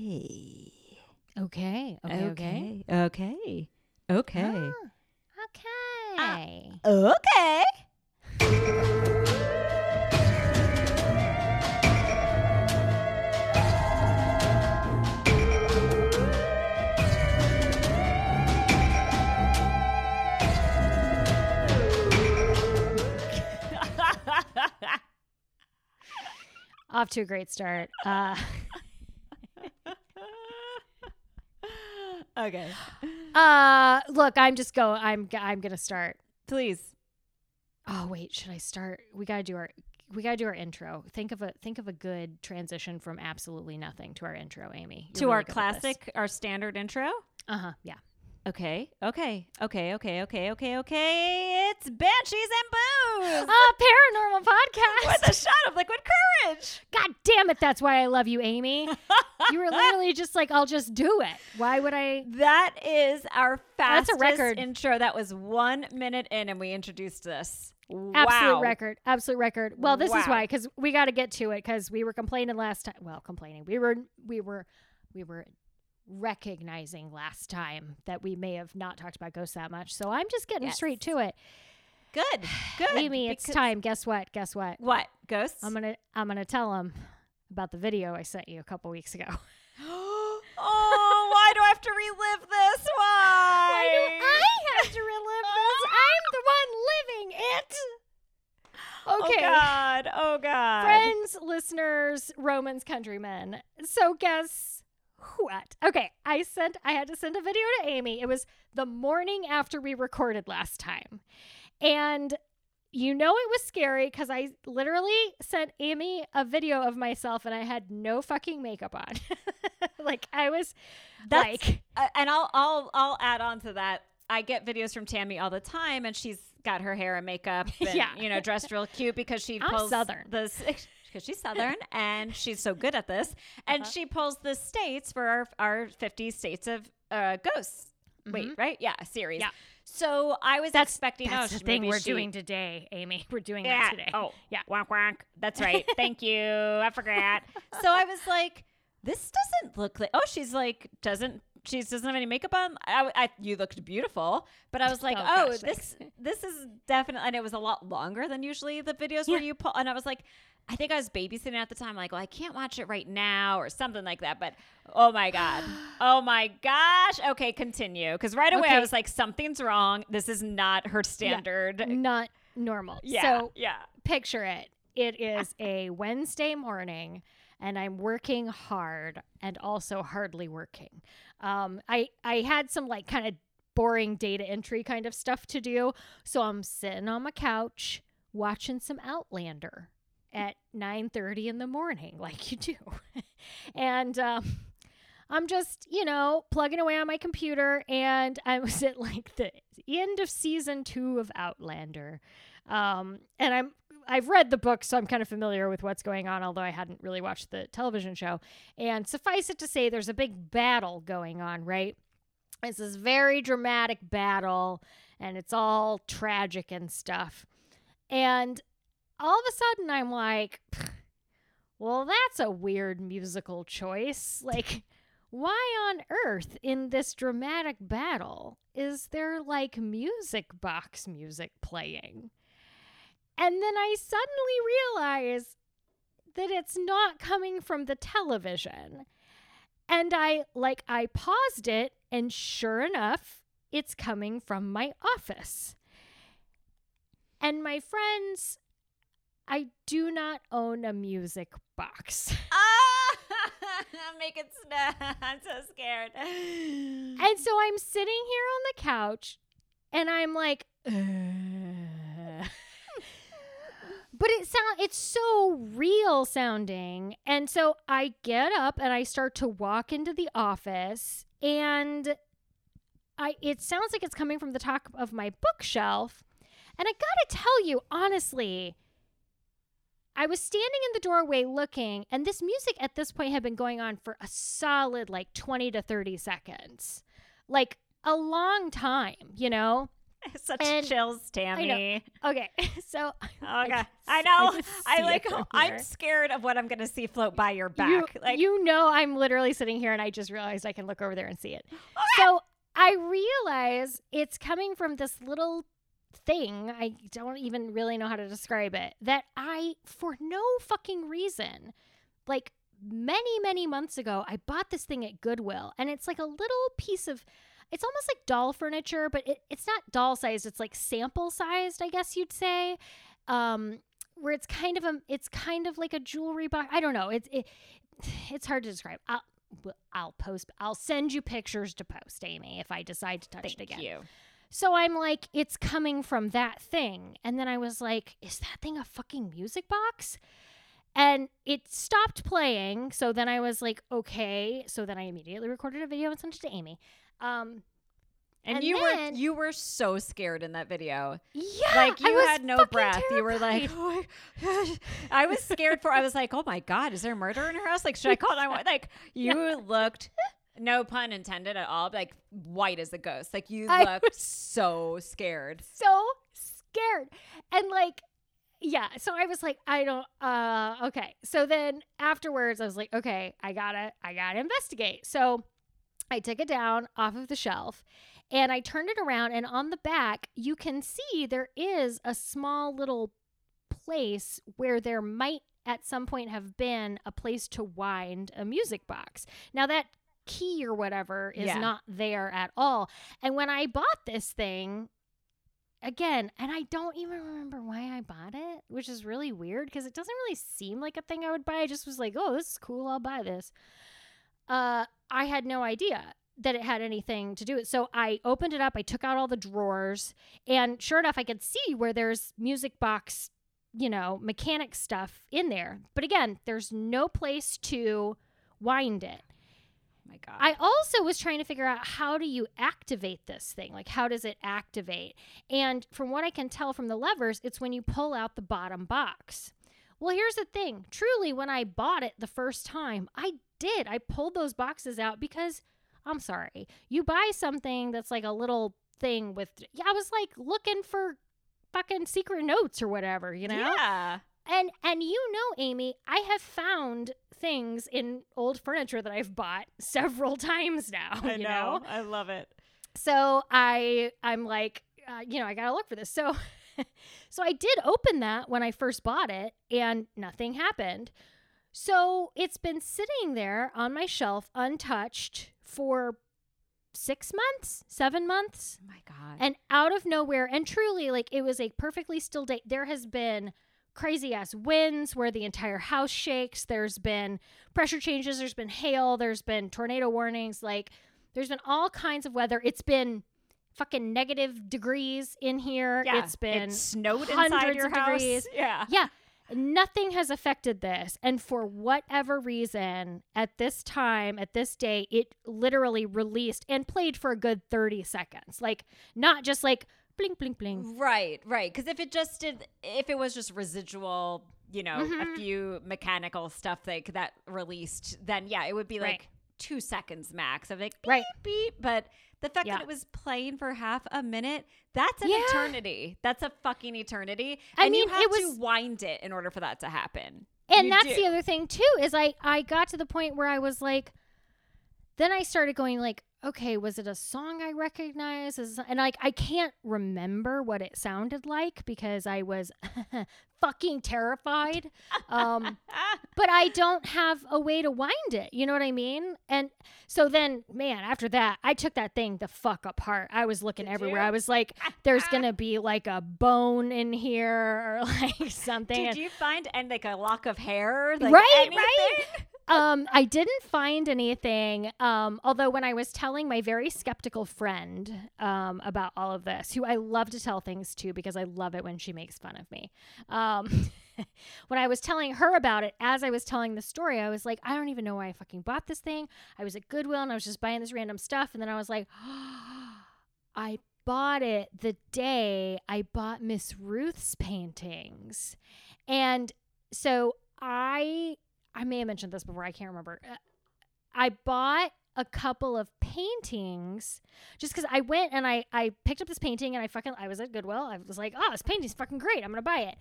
Okay. Okay. Okay. Okay. Okay. Okay. Ah, okay. Okay. Off to a great start. Uh, okay. uh, look, I'm just go. I'm. I'm gonna start. Please. Oh wait, should I start? We gotta do our. We gotta do our intro. Think of a think of a good transition from absolutely nothing to our intro, Amy. to our classic, our standard intro. Uh huh. Yeah. Okay. Okay. Okay. Okay. Okay. Okay. Okay. It's Banshees and Booze. a paranormal podcast. With a shot of liquid courage. God damn it! That's why I love you, Amy. you were literally just like, I'll just do it. Why would I? That is our That's a fastest record. intro. That was one minute in, and we introduced this. Absolute wow. record. Absolute record. Well, this is why because we got to get to it because we were complaining last time. Well, complaining. We were we were we were recognizing last time that we may have not talked about ghosts that much. So I'm just getting Yes. straight to it. Good. Good. Amy, it's time. Guess what? Guess what? What ghosts? I'm gonna I'm gonna tell them about the video I sent you a couple weeks ago. oh, why do I have to relive this? Why? Why do I have to relive this? I'm the one living it. Oh, okay. Oh God. Oh God. friends, listeners, Romans, countrymen. So guess what? Okay, I sent I had to send a video to Amy. It was the morning after we recorded last time. And you know it was scary because I literally sent Amy a video of myself and I had no fucking makeup on. like I was That's- like Uh, and I'll I'll I'll add on to that. I get videos from Tammy all the time, and she's got her hair and makeup, and, Yeah. you know, dressed real cute because she I'm pulls Southern. the because she's Southern and she's so good at this, and Uh-huh. she pulls the states for our our fifty states of uh, ghosts. Wait, right? Yeah, a series. Mm-hmm. Yeah. So I was that's expecting. that's oh, the thing we're she- doing today, Amy. We're doing Yeah. that today. Oh, Yeah. Wonk wonk. That's right. Thank you. I forgot. so I was like, this doesn't look like. Oh, she's like doesn't. She doesn't have any makeup on. I, I, you looked beautiful, but I was like, Oh, oh, gosh, this, this is definitely, and it was a lot longer than usually the videos where you pull. And I was like, I think I was babysitting at the time. Like, well, I can't watch it right now or something like that. But oh my god, oh my gosh. Okay, continue. Because right away I was like, something's wrong. This is not her standard. Not normal. Yeah, So yeah. picture it. It is a Wednesday morning, and I'm working hard and also hardly working. Um, I I had some like kind of boring data entry kind of stuff to do, so I'm sitting on my couch watching some Outlander at 9:30 in the morning, like you do, and. Um, I'm just, you know, plugging away on my computer, and I was at like the end of season two of Outlander, um, and I'm I've read the book, so I'm kind of familiar with what's going on, although I hadn't really watched the television show. And suffice it to say, there's a big battle going on, right? It's this very dramatic battle, and it's all tragic and stuff. And all of a sudden, I'm like, well, that's a weird musical choice. Like, why on earth in this dramatic battle is there like music box music playing? And then I suddenly realize that it's not coming from the television. And I like I paused it and sure enough, it's coming from my office. And my friends, I do not own a music box. Ah! Make it snap. I'm so scared. And so I'm sitting here on the couch and I'm like, "Ugh." But it sound it's so real sounding. And so I get up and I start to walk into the office and I it sounds like it's coming from the top of my bookshelf. And I got to tell you honestly, I was standing in the doorway looking, and this music at this point had been going on for a solid like 20 to 30 seconds. Like a long time, you know? Such And- chills, Tammy. Okay, so s- I I know. I, it like. I'm scared of what I'm gonna see float by your back. You, like you know, I'm literally sitting here and I just realized I can look over there and see it. So I realize it's coming from this little thing. I don't even really know how to describe it. That I, for no fucking reason, like many, many months ago, I bought this thing at Goodwill and it's like a little piece of. It's almost like doll furniture, but it, it's not doll sized. It's like sample sized, I guess you'd say. Um, where it's kind of a, it's kind of like a jewelry box. I don't know. It's it, it's hard to describe. I'll I'll post. I'll send you pictures to post, Amy, if I decide to touch thank it again. you. So I'm like, it's coming from that thing, and then I was like, is that thing a fucking music box? And it stopped playing. So then I was like, okay. So then I immediately recorded a video and sent it to Amy. Um, And, And you then- were you were so scared in that video. yeah, like you had no breath. You were like, oh I was scared for. I was like, oh my god, is there murder in her house? Like, should I call 911? Like, you looked, no pun intended at all, like white as a ghost. Like you I looked so scared. so scared. And like, yeah. So I was like, I don't uh okay. So then afterwards I was like, okay, I gotta I gotta investigate. So I took it down off of the shelf and I turned it around and on the back you can see there is a small little place where there might at some point have been a place to wind a music box. Now that key or whatever is Yeah. not there at all. And when I bought this thing, again, and I don't even remember why I bought it, which is really weird because it doesn't really seem like a thing I would buy. I just was like, oh, this is cool. I'll buy this. Uh, I had no idea that it had anything to do with it. So I opened it up, I took out all the drawers, and sure enough, I could see where there's music box, you know, mechanic stuff in there. But again, there's no place to wind it. Oh my god. I also was trying to figure out how do you activate this thing? Like, how does it activate? And from what I can tell from the levers, it's when you pull out the bottom box. Well, here's the thing truly, when I bought it the first time, I did. I pulled those boxes out because I'm sorry, you buy something that's like a little thing with, yeah, I was like looking for fucking secret notes or whatever, you know? Yeah. And and you know, Amy, I have found things in old furniture that I've bought several times now. I you know. I love it. So I I'm like, uh, you know, I gotta look for this. So so I did open that when I first bought it, and nothing happened. So it's been sitting there on my shelf untouched for six months, seven months. Oh my god. And out of nowhere, and truly, like it was a perfectly still day. There has been crazy ass winds where the entire house shakes. There's been pressure changes. There's been hail. There's been tornado warnings. Like there's been all kinds of weather. It's been fucking negative degrees in here. yeah. It's been it snowed inside your of house. degrees. Yeah. yeah. Nothing has affected this. And for whatever reason, at this time, at this day, it literally released and played for a good 30 seconds. Like, not just like blink, blink, blink. Right, right. Because if it just did, if it was just residual, you know, Mhm. a few mechanical stuff like that released, then yeah, it would be like Right. two seconds max of like beep, Right. beep. But the fact Yeah. that it was playing for half a minute, that's an Yeah. eternity. That's a fucking eternity. I and you mean, have it to was- wind it in order for that to happen. And You that's do. the other thing too is I I got to the point where I was like then I started going like okay was it a song I recognize and like I can't remember what it sounded like because I was fucking terrified um but I don't have a way to wind it. You know what I mean? And so then, man, after that, I took that thing the fuck apart. I was looking Did everywhere. you? I was like, there's going to be like a bone in here or like something. Did you find and like a lock of hair? Like Right, anything? right. Um, I didn't find anything. Um, although when I was telling my very skeptical friend um, about all of this, who I love to tell things to because I love it when she makes fun of me. Um, when I was telling her about it, as I was telling the story, I was like, I don't even know why I fucking bought this thing. I was at Goodwill and I was just buying this random stuff, and then I was like, I bought it the day I bought Miss Ruth's paintings. And so I I may have mentioned this before, I can't remember. Uh, I bought a couple of paintings just because I went and I I picked up this painting and I fucking I was at Goodwill. I was like, oh, this painting's fucking great. I'm gonna buy it.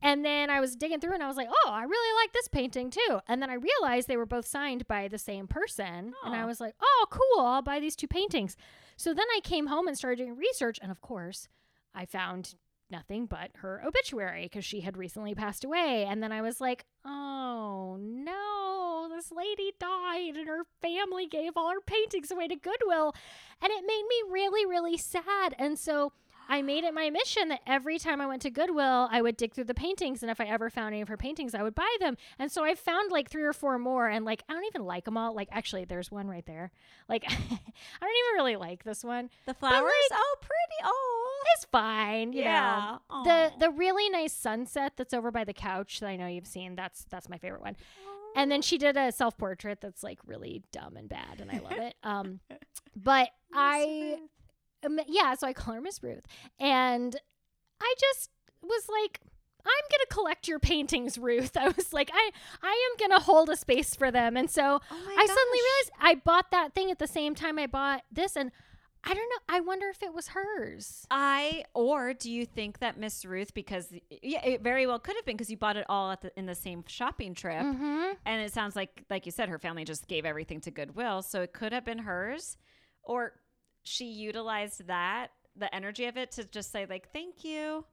And then I was digging through and I was like, oh, I really like this painting too. And then I realized they were both signed by the same person. And I was like, oh, cool. I'll buy these two paintings. So then I came home and started doing research. And of course, I found nothing but her obituary because she had recently passed away. And then I was like, oh no, this lady died and her family gave all her paintings away to Goodwill. And it made me really, really sad. And so I made it my mission that every time I went to Goodwill, I would dig through the paintings. And if I ever found any of her paintings, I would buy them. And so I found like three or four more. And like, I don't even like them all. Like, actually, there's one right there. Like, I don't even really like this one. The flowers? like- oh, pretty. Oh. It's fine. You know. yeah. The the really nice sunset that's over by the couch that I know you've seen that's that's my favorite one. And then she did a self portrait that's like really dumb and bad, and I love it. Um, but I um, yeah, so I call her Miss Ruth, and I just was like. I'm gonna collect your paintings, Ruth. I was like, I, I am gonna hold a space for them, and so Oh I suddenly realized I bought that thing at the same time I bought this, and I don't know. I wonder if it was hers. I or do you think that Miss Ruth because yeah it very well could have been because you bought it all at the, in the same shopping trip Mm-hmm. and it sounds like like you said her family just gave everything to Goodwill so it could have been hers or she utilized that the energy of it to just say like thank you.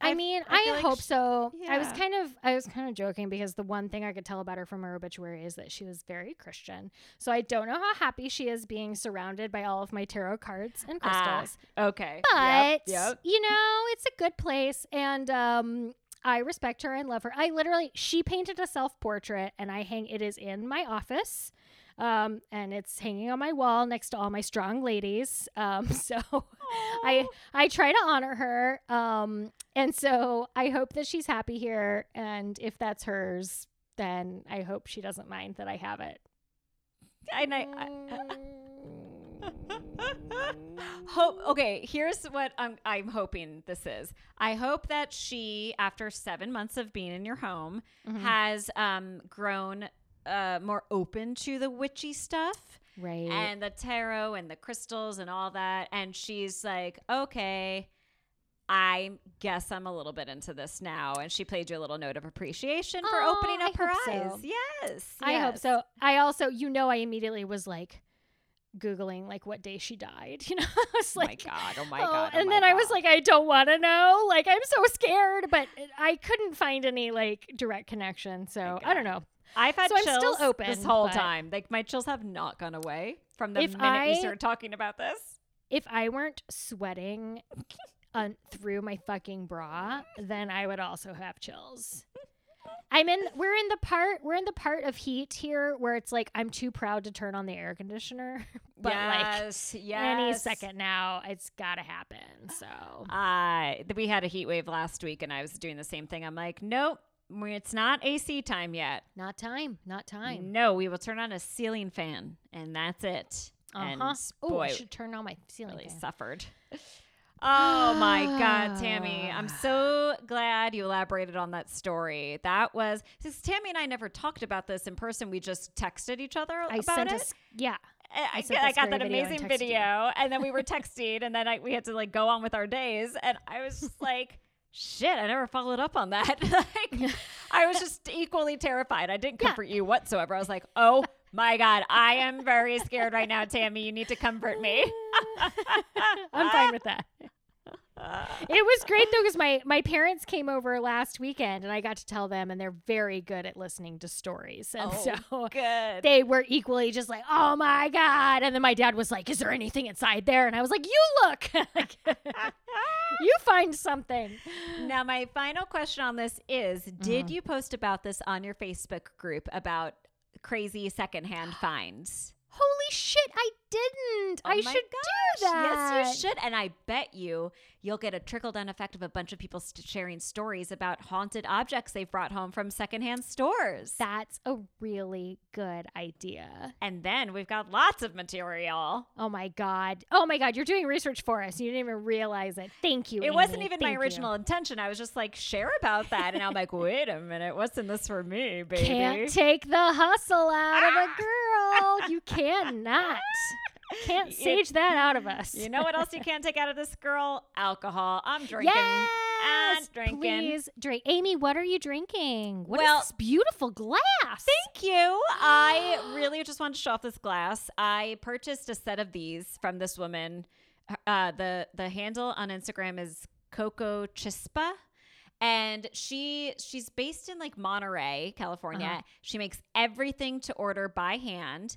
I mean, I I, like hope sh- so. I was kind of, I was kind of joking because the one thing I could tell about her from her obituary is that she was very Christian. So I don't know how happy she is being surrounded by all of my tarot cards and Ah, crystals. okay. but Yep, yep. you know, it's a good place, and um, I respect her and love her. I literally, she painted a self portrait, and I hang. It is in my office. Um, and it's hanging on my wall next to all my strong ladies. Um, so I I try to honor her. Um, and so I hope that she's happy here. And if that's hers, then I hope she doesn't mind that I have it. and I, I hope okay here's what I'm, I'm hoping this is i hope that she after seven months of being in your home Mhm. has um, grown uh, more open to the witchy stuff right. and the tarot and the crystals and all that and she's like okay I guess I'm a little bit into this now. And she played you a little note of appreciation for Aw, opening I up her hope so. eyes. Yes. I hope so. I also, you know, I immediately was like googling like what day she died. You know, I was Oh my God. Oh my oh, God. oh and my then I was like, I don't want to know. Like, I'm so scared, but I couldn't find any like direct connection. So I don't know. I've had So I'm chills still open, this whole time. Like my chills have not gone away from the minute I- you started talking about this. If I weren't sweating un- through my fucking bra, then I would also have chills. I'm in. We're in the part. We're in the part of heat here where it's like I'm too proud to turn on the air conditioner, but like yes, yes. any second now, it's gotta happen. So Uh, we had a heat wave last week, and I was doing the same thing. I'm like, nope, we- it's not AC time yet. not time. Not time. No, we will turn on a ceiling fan, and that's it. Uh huh. Oh, I should turn on my ceiling really fan. suffered. Oh my God, Tammy. I'm so glad you elaborated on that story. That was because Tammy and I never talked about this in person. We just texted each other I about it. us. Yeah. I, I, I got that video and amazing you. video, and then we were texting, and then I, we had to like go on with our days, and I was just like, "Shit, I never followed up on that." like, I was just equally terrified. I didn't Yeah. comfort you whatsoever. I was like, "Oh my god, I am very scared right now, Tammy. You need to comfort me." I'm fine with that. It was great though because my my parents came over last weekend and I got to tell them and they're very good at listening to stories and Oh, so Good. they were equally just like oh my god and then my dad was like is there anything inside there and I was like you look you find something now, my final question on this is: Mm-hmm. Did you post about this on your Facebook group about crazy secondhand finds? Holy shit I didn't Oh I my should gosh, do that Yes, you should. And I bet you you'll get a trickle down effect of a bunch of people st- sharing stories about haunted objects they've brought home from secondhand stores. that's a really good idea and then we've got lots of material. Oh my god. Oh my god, you're doing research for us. You didn't even realize it. Thank you. It wasn't Amy. even my Thank you. original intention. I was just like, share about that. And I'm like, wait a minute, What's in this for me, baby? Can't take the hustle out of a ah! girl. You cannot. Can't sage that out of us. You know what else you can't take out of this girl? Alcohol. I'm drinking. Yes, and drinking. please drink. Amy, what are you drinking? What is Well- this beautiful glass? Thank you. I really just wanted to show off this glass. I purchased a set of these from this woman. Uh, the the handle on Instagram is Coco Chispa. And she she's based in like Monterey, California. Uh-huh. She makes everything to order by hand,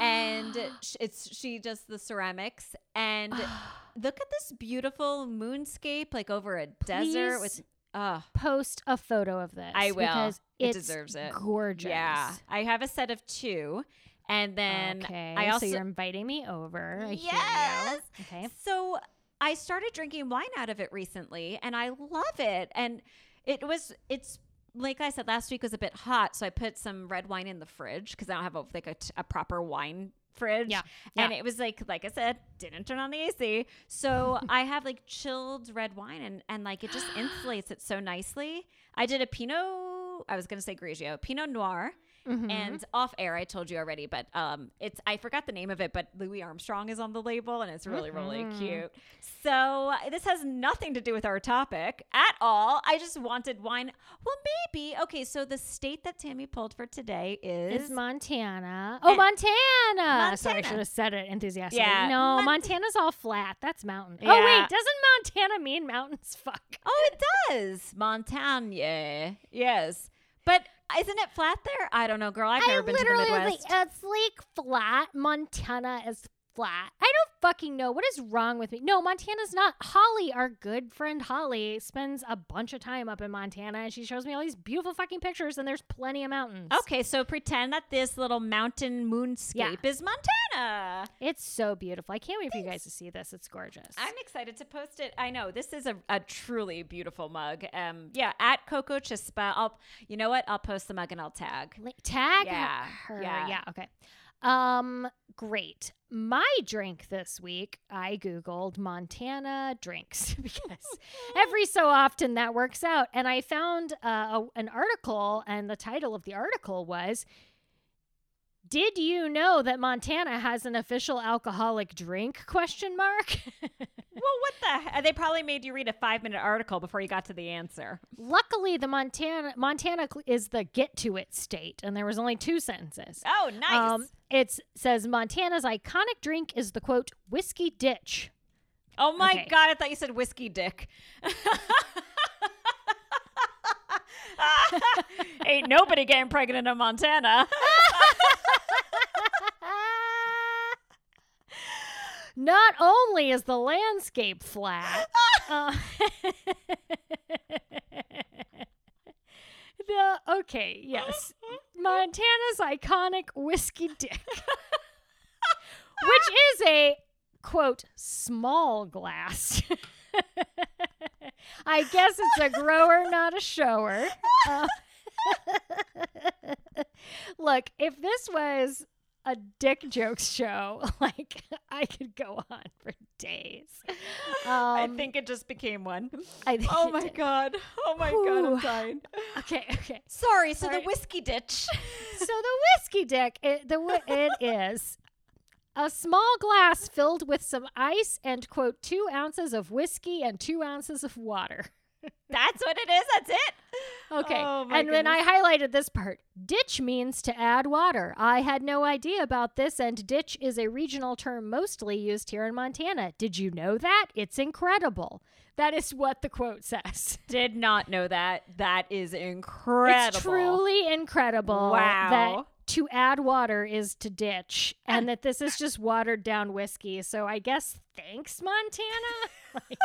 and it's she does the ceramics. And look at this beautiful moonscape, like over a desert with. Please Uh, post a photo of this. I will. because It deserves it. Gorgeous. Yeah, I have a set of two, and then okay. I also so you're inviting me over. I Yes. Okay. so I started drinking wine out of it recently, and I love it. And it was it's like I said last week was a bit hot, so I put some red wine in the fridge because I don't have a, like a, t- a proper wine fridge. Yeah, and it was like like I said, didn't turn on the AC, so I have like chilled red wine, and and like it just insulates it so nicely. I did a Pinot. I was gonna say Grigio, Pinot Noir. Mhm. And off air, I told you already, but um, it's I forgot the name of it, but Louis Armstrong is on the label, and it's really really Mhm. cute. So this has nothing to do with our topic at all. I just wanted wine. Well, maybe okay. So the state that Tammy pulled for today is, Is Montana. Oh, And- Montana. Sorry, I should have said it enthusiastically. Yeah, No, Mont- Montana's all flat. That's mountain. Oh, wait. Doesn't Montana mean mountains? Fuck. oh, it does Montana. Yes, but isn't it flat there? I don't know, girl. I've never I been to the literally was Midwest. like, it's like flat. Montana is flat. I don't fucking know. What is wrong with me? No, Montana's not. Holly, our good friend Holly, spends a bunch of time up in Montana and she shows me all these beautiful fucking pictures and there's plenty of mountains. Okay, so pretend that this little mountain moonscape Yeah. is Montana. It's so beautiful. I can't wait for you guys to see this. It's gorgeous. I'm excited to post it. I know this is a, a truly beautiful mug. Um, yeah, at Coco Chispa. I'll, you know what? I'll post the mug and I'll tag. Tag Yeah, her. yeah. Yeah. Okay. Um. Great. My drink this week, I googled Montana drinks because every so often that works out, and I found uh, a, an article, and the title of the article was. Did you know that Montana has an official alcoholic drink? Question mark. Well, what the? They probably made you read a five minute article before you got to the answer. Luckily, the Montana Montana is the get to it state, and there was only two sentences. Oh, nice. Um, it says Montana's iconic drink is the quote whiskey ditch. oh my okay. god! I thought you said whiskey dick. Ain't nobody getting pregnant in Montana. Not only is the landscape flat, uh, the okay, yes, Montana's iconic whiskey dick, which is a quote small glass. I guess it's a grower, not a shower. Uh, look, if this was a dick jokes show, like I could go on for days. I Um, think it just became one. I Oh my did. god! Oh my god! I'm dying. Okay, okay. Sorry. So Sorry. the whiskey ditch. So the whiskey dick, it, the it is a small glass filled with some ice and quote two ounces of whiskey and two ounces of water. That's what it is. That's it. Okay. Oh, and when I highlighted this part, ditch means to add water. I had no idea about this, and ditch is a regional term mostly used here in Montana. Did you know that? It's incredible. That is what the quote says. Did not know that. That is incredible. It's truly incredible Wow. that to add water is to ditch, and that this is just watered down whiskey. So I guess thanks, Montana. Like-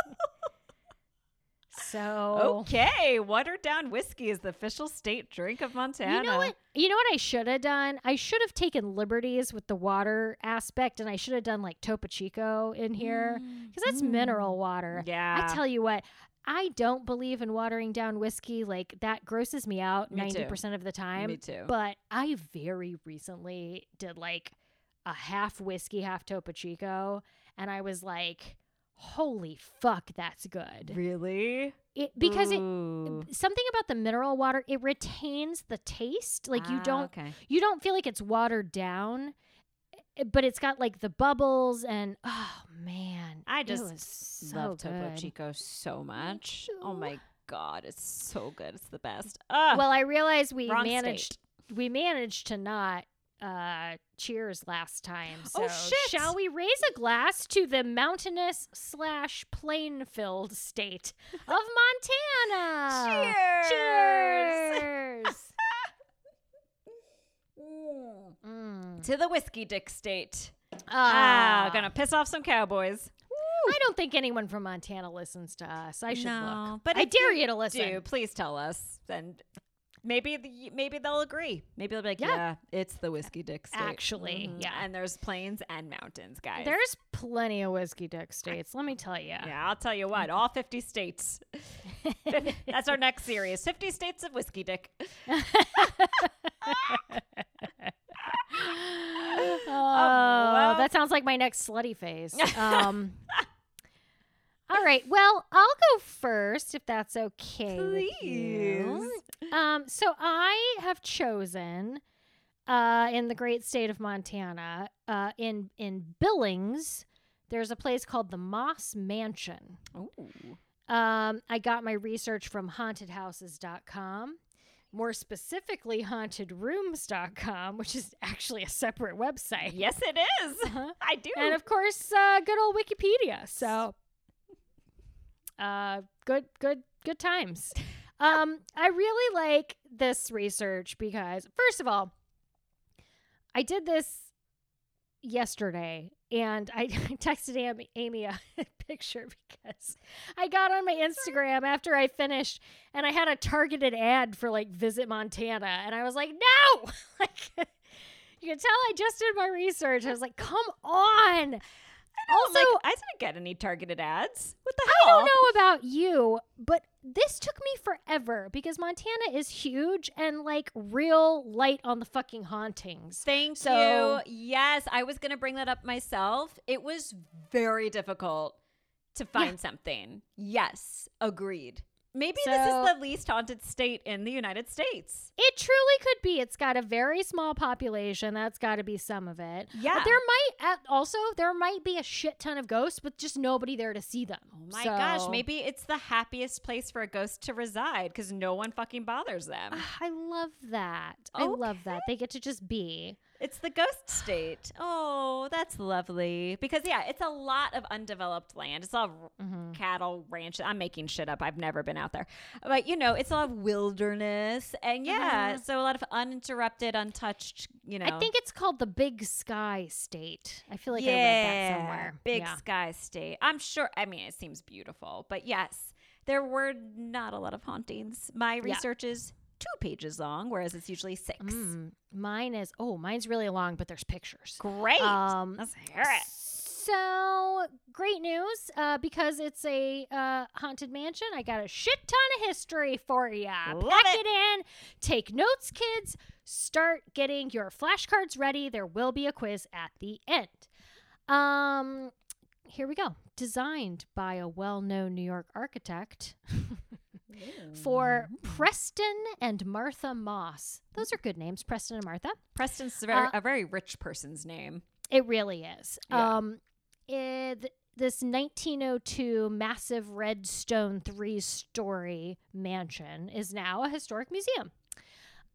so Okay, watered down whiskey is the official state drink of Montana. You know what? You know what I should have done? I should have taken liberties with the water aspect, and I should have done like Topo Chico in here because that's mineral water. Mm. Yeah. I tell you what, I don't believe in watering down whiskey. Like that grosses me out ninety percent of the time. Me too. But I very recently did like a half whiskey, half Topo Chico, and I was like, "Holy fuck, that's good!" really? It because it something about the mineral water it retains the taste like you Ah, don't Okay. you don't feel like it's watered down but it's got like the bubbles and oh man, I just so Love Topo good. Chico so much. Oh my god, it's so good. It's the best. Ah, Well, I realized we wrong managed state. we managed to not uh cheers last time. So Oh, shit. shall we raise a glass to the mountainous slash plain filled state of Montana? Cheers. Cheers. Mm. Mm. To the whiskey dick state. Ah, Ah, gonna piss off some cowboys. I don't think anyone from Montana listens to us. I should No, look. but I if dare you you to listen. Do please tell us, and maybe the, maybe they'll agree. Maybe they'll be like, Yeah. yeah, it's the whiskey dick state. Actually, Mhm. yeah. and there's plains and mountains, guys. There's plenty of whiskey dick states. Let me tell you. yeah, I'll tell you what, all 50 states. That's our next series 50 states of whiskey dick. Oh, well. that sounds like my next slutty phase. Um, all right. Well, I'll go first if that's okay with you. Um, so I have chosen uh, in the great state of Montana, uh, in in Billings, there's a place called the Moss Mansion. Ooh. Um, I got my research from hauntedhouses.com, more specifically hauntedrooms.com, which is actually a separate website. Yes, it is. Uh-huh. I do. And of course, uh, good old Wikipedia. So, uh, good, good, good times. Um, I really like this research because, first of all, I did this yesterday and I texted Am- Amy a picture because I got on my Instagram after I finished and I had a targeted ad for like Visit Montana and I was like, no! like, you can tell I just did my research. I was like, come on. Oh, also, Also, I didn't get any targeted ads. What the hell? I don't know about you, but this took me forever because Montana is huge and like real light on the fucking hauntings. Thank So- you. Yes, I was going to bring that up myself. It was very difficult to find something. Yes, agreed. Maybe this is the least haunted state in the United States. It truly could be. It's got a very small population. That's got to be some of it. Yeah. But there might also there might be a shit ton of ghosts, but just nobody there to see them. Oh my gosh, maybe it's the happiest place for a ghost to reside because no one fucking bothers them. Ah, I love that. I love that. They get to just be. It's the ghost state. Oh, that's lovely. Because yeah, it's a lot of undeveloped land. It's all Mm-hmm. cattle ranch. I'm making shit up. I've never been out there. But you know, it's a lot of wilderness and yeah, so a lot of uninterrupted, untouched, you know. Mm-hmm. I think it's called the Big Sky State. I feel like yeah, I read that somewhere. Big Yeah. sky state. I'm sure I mean it seems beautiful, but yes, there were not a lot of hauntings. My research is two pages long, whereas it's usually six. Mm, mine is oh, mine's really long, but there's pictures. Great. Um, Let's hear it. So great news uh, because it's a uh, haunted mansion. I got a shit ton of history for you. Pack it. it in. Take notes, kids. Start getting your flashcards ready. There will be a quiz at the end. Um, here we go. Designed by a well-known New York architect for Preston and Martha Moss. Those are good names, Preston and Martha. Preston's a very, Uh, a very rich person's name. It really is. Yeah. Um, it, this 1902 massive red stone three story mansion is now a historic museum.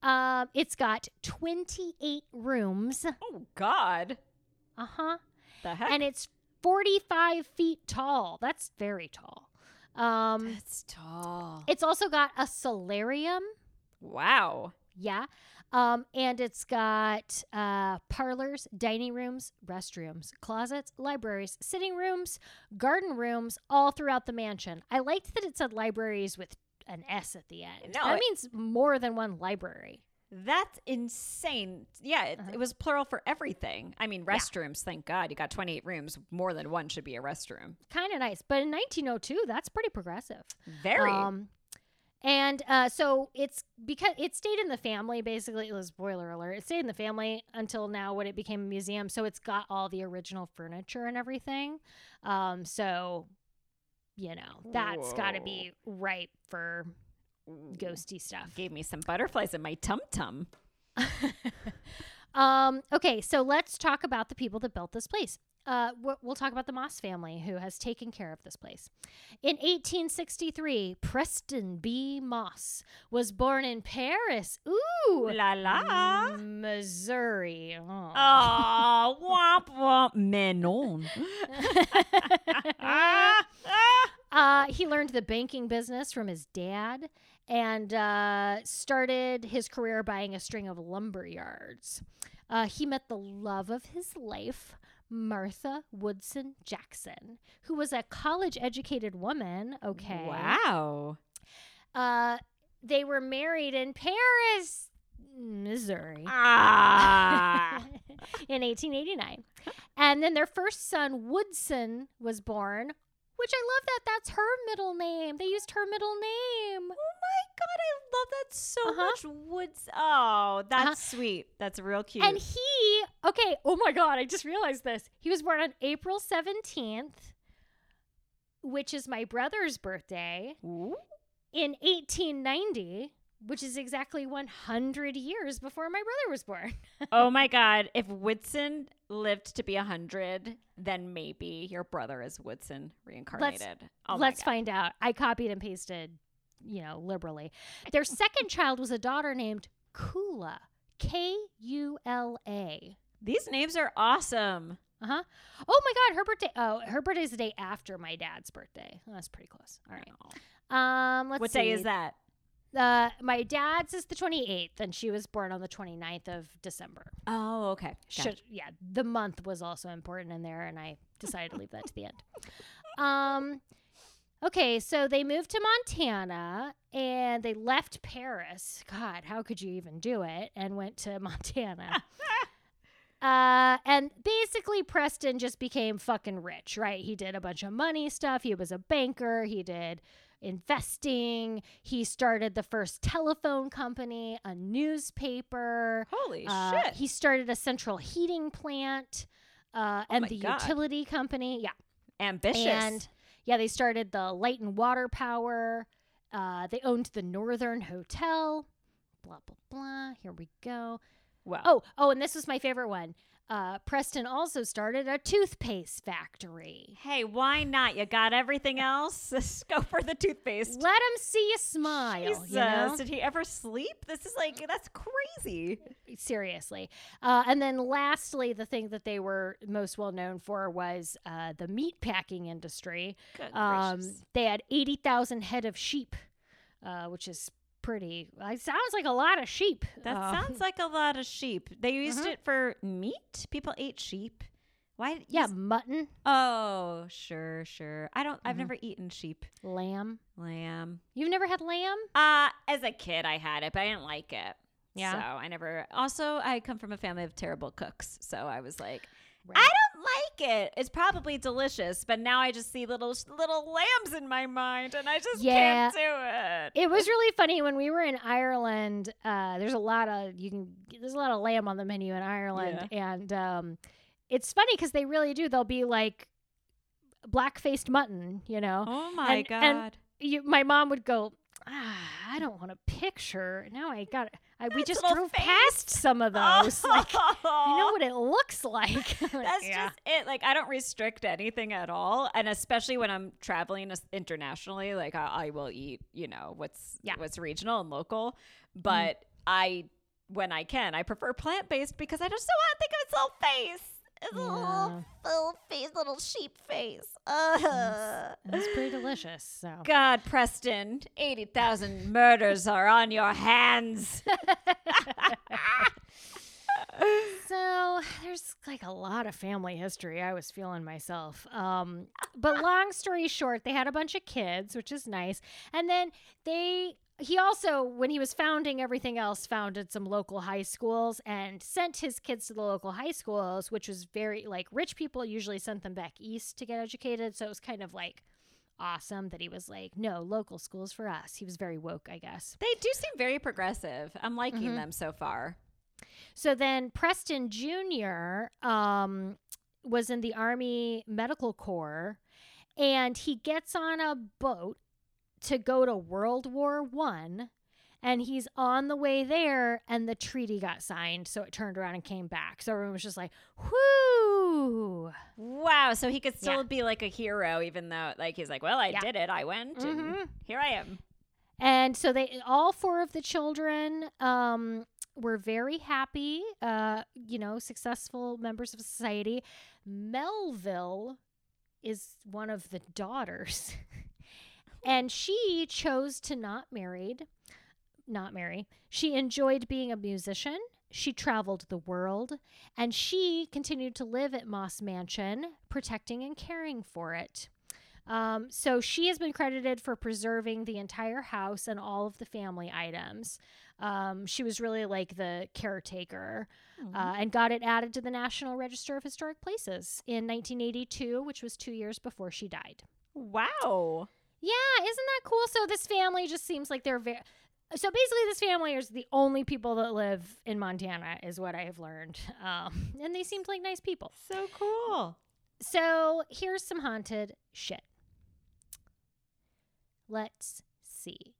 Um, it's got 28 rooms. Oh God, Uh huh. the heck! And it's 45 feet tall. That's very tall. Um, That's tall. it's also got a solarium. Wow. Yeah. Um, and it's got uh, parlors, dining rooms, restrooms, closets, libraries, sitting rooms, garden rooms, all throughout the mansion. I liked that it said libraries with an S at the end. No, that it- means more than one library. That's insane. Yeah, it, Uh-huh. it was plural for everything. I mean, restrooms. Thank God you got 28 rooms. More than one should be a restroom. Kind of nice. But in 1902, that's pretty progressive. Very. Um, and uh, so it's because it stayed in the family. Basically, it was spoiler alert. It stayed in the family until now when it became a museum. So it's got all the original furniture and everything. Um, so you know that's got to be ripe for ghosty stuff. Gave me some butterflies in my tum tum. Um, okay, so let's talk about the people that built this place. Uh, we'll talk about the Moss family who has taken care of this place. In 1863, Preston B. Moss was born in Paris. Ooh, La la. Missouri. Oh. Oh, womp womp. Menon. Uh, he learned the banking business from his dad and uh, started his career buying a string of lumber yards. Uh, he met the love of his life, Martha Woodson Jackson, who was a college educated woman. Okay. Wow. Uh, they were married in Paris, Missouri. Ah. in 1889. And then their first son, Woodson, was born, which I love that that's her middle name. They used her middle name. Oh my god, I love that so Uh-huh. much. Woods. Oh, that's sweet. That's real cute. And he, okay, oh my God, I just realized this. He was born on April 17th, which is my brother's birthday, Ooh. in 1890, which is exactly 100 years before my brother was born. oh my god, if Woodson lived to be hundred, then maybe your brother is Woodson reincarnated. oh Let's find out. I copied and pasted, you know, liberally. Their second child was a daughter named Kula, K U L A. These names are awesome. Uh huh. Oh my God, her birthday. Oh, her birthday is the day after my dad's birthday. Oh, that's pretty close. All right. Um, let's what see. day is that? Uh, my dad's is the 28th, and she was born on the 29th of December. Oh, okay. Should, yeah, the month was also important in there, and I decided to leave that to the end. Um, okay, so they moved to Montana and they left Paris. God, how could you even do it? And went to Montana. Uh, and basically, Preston just became fucking rich, right? He did a bunch of money stuff. He was a banker. He did investing. He started the first telephone company, a newspaper. Holy Uh, shit. He started a central heating plant uh, and the God. utility company. Yeah. Ambitious. And yeah, they started the light and water power. Uh, they owned the Northern Hotel. Blah, blah, blah. Here we go. well, Oh, oh, and this is my favorite one. Uh, Preston also started a toothpaste factory. hey, why not? You got everything else? Let's go for the toothpaste. Let him see you smile. Jesus, You know? did he ever sleep? This is like that's crazy. seriously. Uh, and then lastly, the thing that they were most well known for was uh, the meat packing industry. Um, they had 80,000 head of sheep, uh, which is pretty, it sounds like a lot of sheep. That Uh, sounds like a lot of sheep. They used Mhm. it for meat. People ate sheep. Why? Yeah, mutton, Oh, sure, sure. I don't. I've Mhm. never eaten sheep. lamb. Lamb. You've never had lamb? Uh, as a kid, I had it, but I didn't like it. Yeah. So I never. Also, I come from a family of terrible cooks, so I was like, Right. I don't like it. It's probably delicious, but now I just see little little lambs in my mind, and I just Yeah. can't do it. It was really funny when we were in Ireland. Uh, there's a lot of you can. There's a lot of lamb on the menu in Ireland, and um, it's funny because they really do. They'll be like black faced mutton, you know. Oh my And- god. and you, my mom would go, ah, I don't want a picture. Now I got. I, we just drove face. past some of those. Like I know what it looks like. That's yeah. just it. Like I don't restrict anything at all, and especially when I'm traveling internationally, like I, I will eat, you know, what's Yeah. Mm-hmm. what's regional and local. But I, when I can, I prefer plant based because I just don't want to think of its little face. Its Yeah. little, little face, little sheep face. Ugh. It's pretty delicious. So God, Preston, eighty thousand murders are on your hands. So there's like a lot of family history. I was feeling myself. Um, but long story short, they had a bunch of kids, which is nice. And then they he also, when he was founding everything else, founded some local high schools and sent his kids to the local high schools, which was very like rich people usually sent them back east to get educated. So it was kind of like awesome that he was like, no, local schools for us. He was very woke, I guess. They do seem very progressive. I'm liking Mhm. them so far. So then Preston Jr. Um, was in the Army Medical Corps, and he gets on a boat to go to World War One, and he's on the way there and the treaty got signed so it turned around and came back so everyone was just like whoo Wow. So he could still Yeah. be like a hero, even though, like, he's like, well, I Yeah. did it. I went, Mhm. here I am. and so they all four of the children um were very happy uh you know successful members of society. Melville is one of the daughters. And she chose to not married not marry. She enjoyed being a musician. She traveled the world. And she continued to live at moss mansion protecting and caring for it. Um, so she has been credited for preserving the entire house and all of the family items. Um, she was really like the caretaker uh, and got it added to the National Register of Historic Places in 1982, which was two years before she died. wow. Yeah, isn't that cool? So this family just seems like they're very. So basically, this family is the only people that live in Montana, is what I have learned, um, and they seemed like nice people. So cool. So here's some haunted shit. Let's see.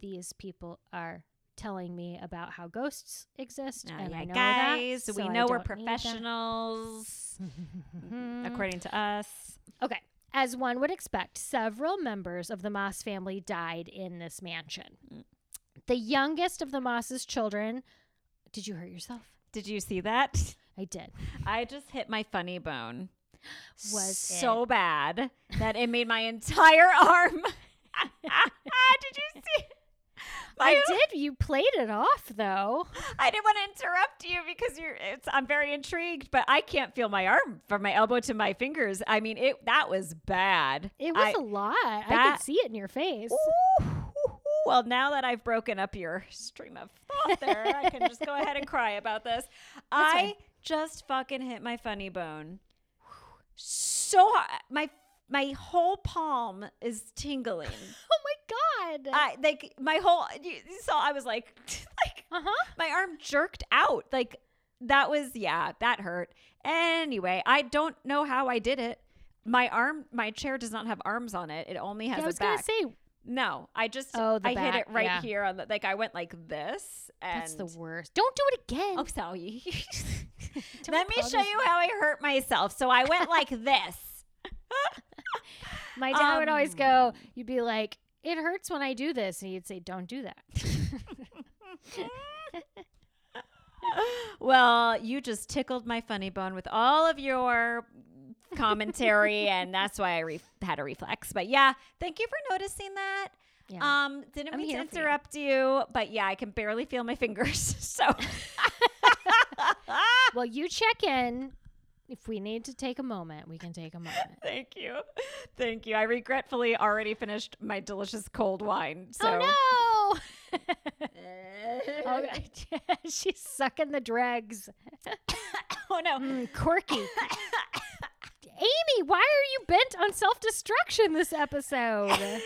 These people are telling me about how ghosts exist, Now, and yeah, I know guys, that, we so I know we're don't need that. professionals, according to us. Okay. As one would expect, several members of the Moss family died in this mansion. Mm. The youngest of the Moss's children. Did you hurt yourself? Did you see that? I did. I just hit my funny bone. Was so bad that it made my entire arm. Did you see? I did. You played it off, though. I didn't want to interrupt you because you're. It's, I'm very intrigued, but I can't feel my arm from my elbow to my fingers. I mean, it that was bad. It was I- a lot. I could see it in your face. Ooh, well, now that I've broken up your stream of thought there, I can just go ahead and cry about this. I fine. just fucking hit my funny bone so hard. My my whole palm is tingling. Oh my god. I like my whole. You, saw. I was like, like Uh huh. my arm jerked out. Like that was yeah, that hurt. Anyway, I don't know how I did it. My arm, my chair does not have arms on it. It only has Yeah, I was a back. gonna say No, I just Oh, I hit it right yeah. here on the like I went like this and that's the worst. Don't do it again. Oh, sorry. Let me show you how I hurt myself. So I went like this. My dad would always go. Um, You'd be like, "It hurts when I do this," and he'd say, "Don't do that." well, you just tickled my funny bone with all of your commentary, and that's why I re- had a reflex. But yeah, thank you for noticing that. Yeah. Um, didn't I'm mean to for you. interrupt you. but yeah, I can barely feel my fingers. So well, you check in. If we need to take a moment, we can take a moment. thank you, thank you. I regretfully already finished my delicious cold wine. So Oh no! oh, she's sucking the dregs. oh no. Mm, quirky. Amy, why are you bent on self destruction this episode? I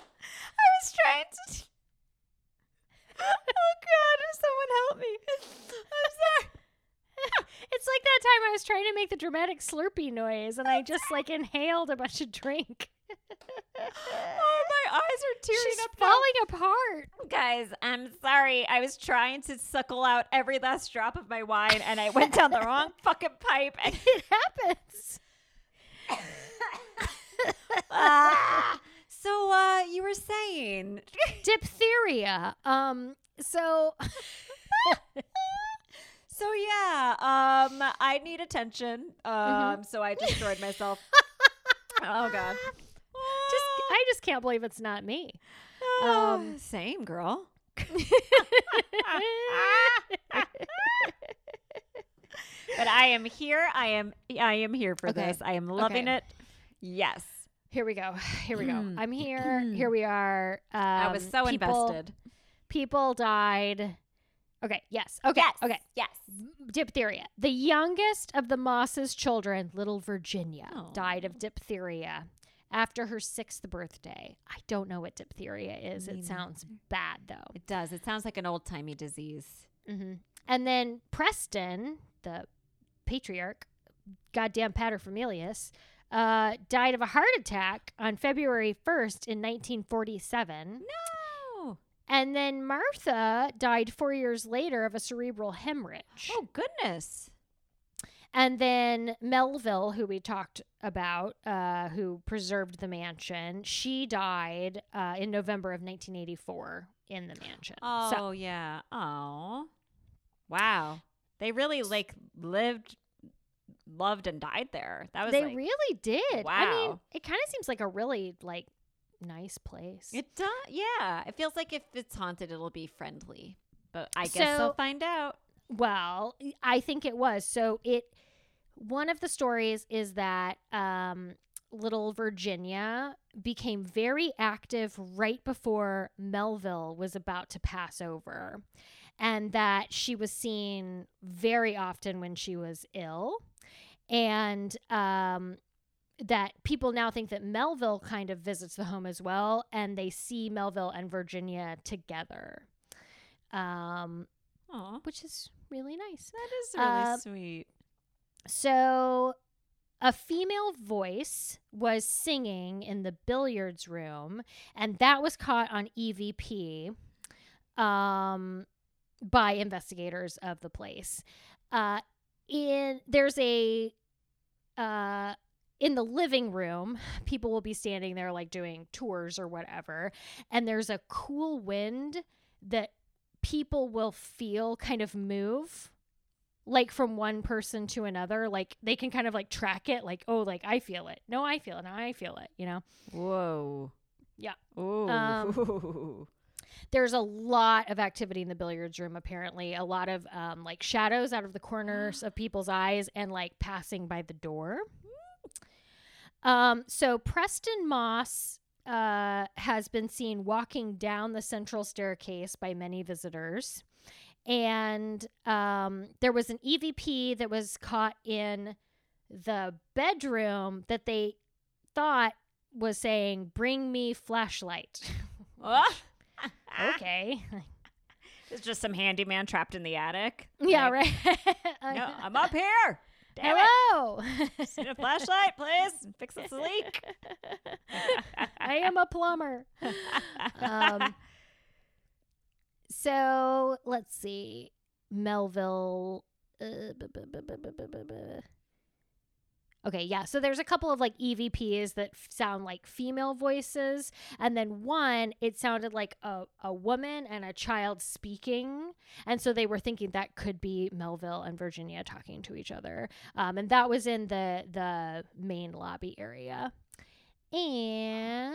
was trying to. Oh God! Someone help me! I'm sorry. It's like that time I was trying to make the dramatic slurpy noise and I just like inhaled a bunch of drink. Oh, my eyes are tearing She's up. now. falling apart. Guys, I'm sorry. I was trying to suckle out every last drop of my wine, and I went down the wrong fucking pipe. And It happens. Ah. so, uh, you were saying? Diphtheria. Um so So yeah, um, I need attention. Um, Mm-hmm. so I destroyed myself. oh God. just I just can't believe it's not me. Um, same girl. But I am here. I am. I am here for Okay. this. I am loving Okay. it. Yes. Here we go. Here we go. I'm here. Here we are. Um, I was so people, invested. People died. Okay. Yes. Okay. Yes. Okay. Yes. Diphtheria. The youngest of the Moss's children, little Virginia, Oh. died of diphtheria after her sixth birthday. I don't know what diphtheria is. Me It sounds bad though. It does. It sounds like an old timey disease. hmm And then Preston, the patriarch, goddamn paterfamilias, uh, died of a heart attack on February 1st in 1947. No. And then Martha died four years later of a cerebral hemorrhage. Oh goodness. And then Melville, who we talked about, uh, who preserved the mansion, she died uh, in November of 1984 in the mansion. Oh So, yeah. Oh. Wow. They really like lived, loved, and died there. That was they like, really did. I mean, Wow. it kind of seems like a really like nice place. It does. Yeah. It feels like if it's haunted, it'll be friendly. But I guess So- we'll find out. Well, I think it was. So it one of the stories is that um little Virginia became very active right before Melville was about to pass over. And that she was seen very often when she was ill. And um that people now think that Melville kind of visits the home as well, and they see Melville and Virginia together, um, Oh, which is really nice. that is really Uh, sweet. So, a female voice was singing in the billiards room, and that was caught on EVP um, by investigators of the place. Uh, in there's a uh, in the living room, people will be standing there like doing tours or whatever, and there's a cool wind that people will feel kind of move like from one person to another like they can kind of like track it like oh like i feel it no i feel it no i feel it you know Whoa. Yeah. Ooh. Um, there's a lot of activity in the billiards room apparently a lot of um, like shadows out of the corners of people's eyes and like passing by the door um, so preston moss uh, has been seen walking down the central staircase by many visitors and um, there was an evp that was caught in the bedroom that they thought was saying bring me flashlight okay It's just some handyman trapped in the attic. Yeah, Like, right. No, I'm up here. Damn Hello. Need a flashlight, please. Fix this leak. I am a plumber. Um, so let's see. Melville. Uh, Okay, yeah. So there's a couple of like EVPs that f- sound like female voices, and then one it sounded like a, a woman and a child speaking, and so they were thinking that could be Melville and Virginia talking to each other, um, and that was in the the main lobby area, and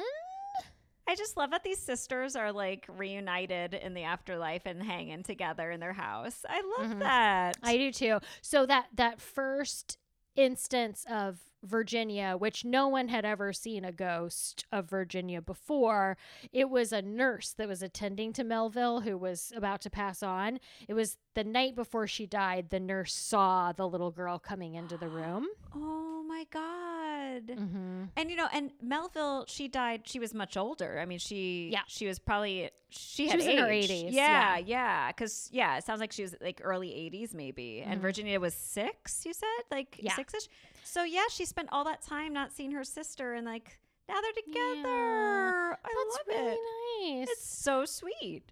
I just love that these sisters are like reunited in the afterlife and hanging together in their house. I love Mhm. that. I do too. So that that first instance of Virginia, which no one had ever seen a ghost of Virginia before, it was a nurse that was attending to Melville who was about to pass on. It was the night before she died. The nurse saw the little girl coming into the room. oh my god. Mm-hmm. And you know, and Melville, she died. She was much older. I mean, she Yeah. she was probably she She had was in her 80s, Yeah, yeah. Because yeah, it sounds like she was like early eighties maybe. And Mhm. Virginia was six. You said like Yeah. six ish. So yeah, she spent all that time not seeing her sister, and like now they're together. Yeah. I That's love really it. nice. It's so sweet.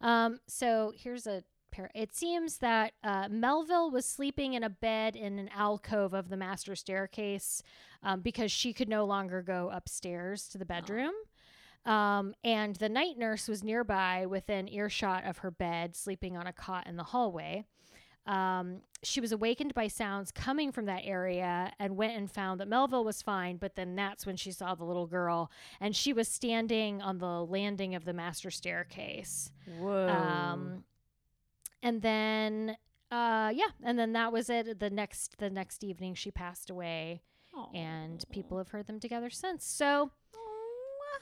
Um, so here's a. It seems that uh, Melville was sleeping in a bed in an alcove of the master staircase um, because she could no longer go upstairs to the bedroom. Um, and the night nurse was nearby within earshot of her bed, sleeping on a cot in the hallway. Um, she was awakened by sounds coming from that area and went and found that Melville was fine. But then that's when she saw the little girl, and she was standing on the landing of the master staircase. Whoa. Um, and then, uh, yeah, and then that was it. The next, the next evening, she passed away, and people have heard them together since. So,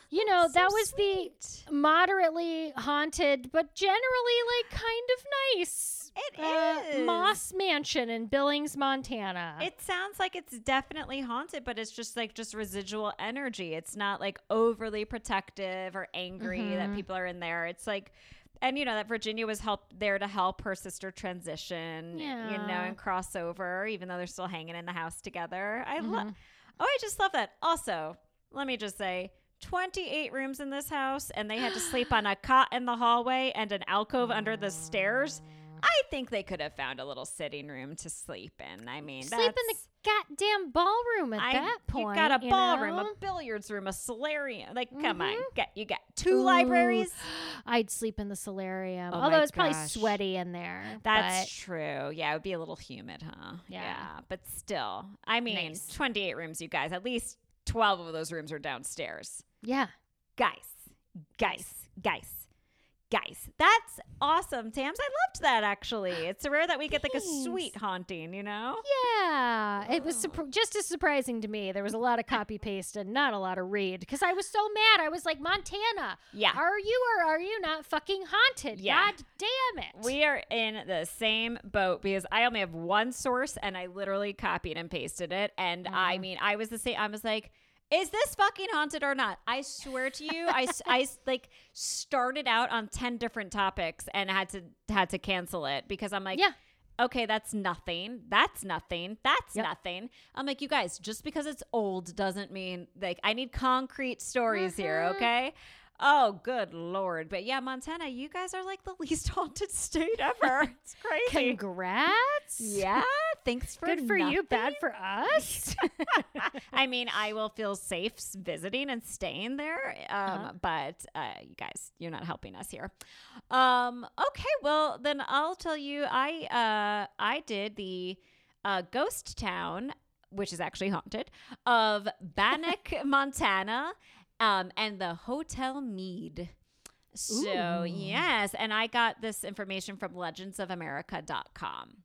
you know, that was the moderately haunted, but generally like kind of nice. It uh, is. Moss Mansion in Billings, Montana. It sounds like it's definitely haunted, but it's just like just residual energy. It's not like overly protective or angry that Mhm. people are in there. It's like, and you know that Virginia was help there to help her sister transition, you know, and cross over, even though they're still hanging in the house together. I love. Mhm. Oh, I just love that. Also, let me just say. 28 rooms in this house, and they had to sleep on a cot in the hallway and an alcove under the stairs. I think they could have found a little sitting room to sleep in. I mean, Sleep in the goddamn ballroom at I- that point. You got a you ballroom, know? a billiards room, a solarium. Like, come on, Mhm. get you got two Ooh, libraries. I'd sleep in the solarium. Oh Although it's probably sweaty in there. That's true. Yeah, it would be a little humid, huh? Yeah. but still, I mean, Nice. 28 rooms, you guys. At least 12 of those rooms are downstairs. yeah. Guys, guys, guys, guys. That's awesome, Tams. I loved that actually. It's rare that we get like a sweet haunting, you know? Yeah, it was surpr- just as surprising to me. There was a lot of copy paste and not a lot of read because I was so mad. I was like, Montana, Yeah. are you or are you not fucking haunted? Yeah. God damn it. We are in the same boat because I only have one source and I literally copied and pasted it. And I Mhm. mean, I was the same. I was like, is this fucking haunted or not? I swear to you, I, I like started out on 10 different topics and had to had to cancel it because I'm like, Yeah. okay, that's nothing. That's nothing. That's Yep. nothing. I'm like, you guys, just because it's old doesn't mean like I need concrete stories here, Mhm. okay? Oh, good lord. But yeah, Montana, you guys are like the least haunted state ever. It's crazy. Congrats. yeah, thanks for Good for you, bad for us. I mean, I will feel safe visiting and staying there. Um, Uh-huh. But uh, you guys, you're not helping us here. Um, okay, well then I'll tell you. I uh, I did the uh, ghost town, which is actually haunted, of Bannack, Montana, um, and the Hotel Meade. So Ooh. yes, and I got this information from legendsofamerica.com.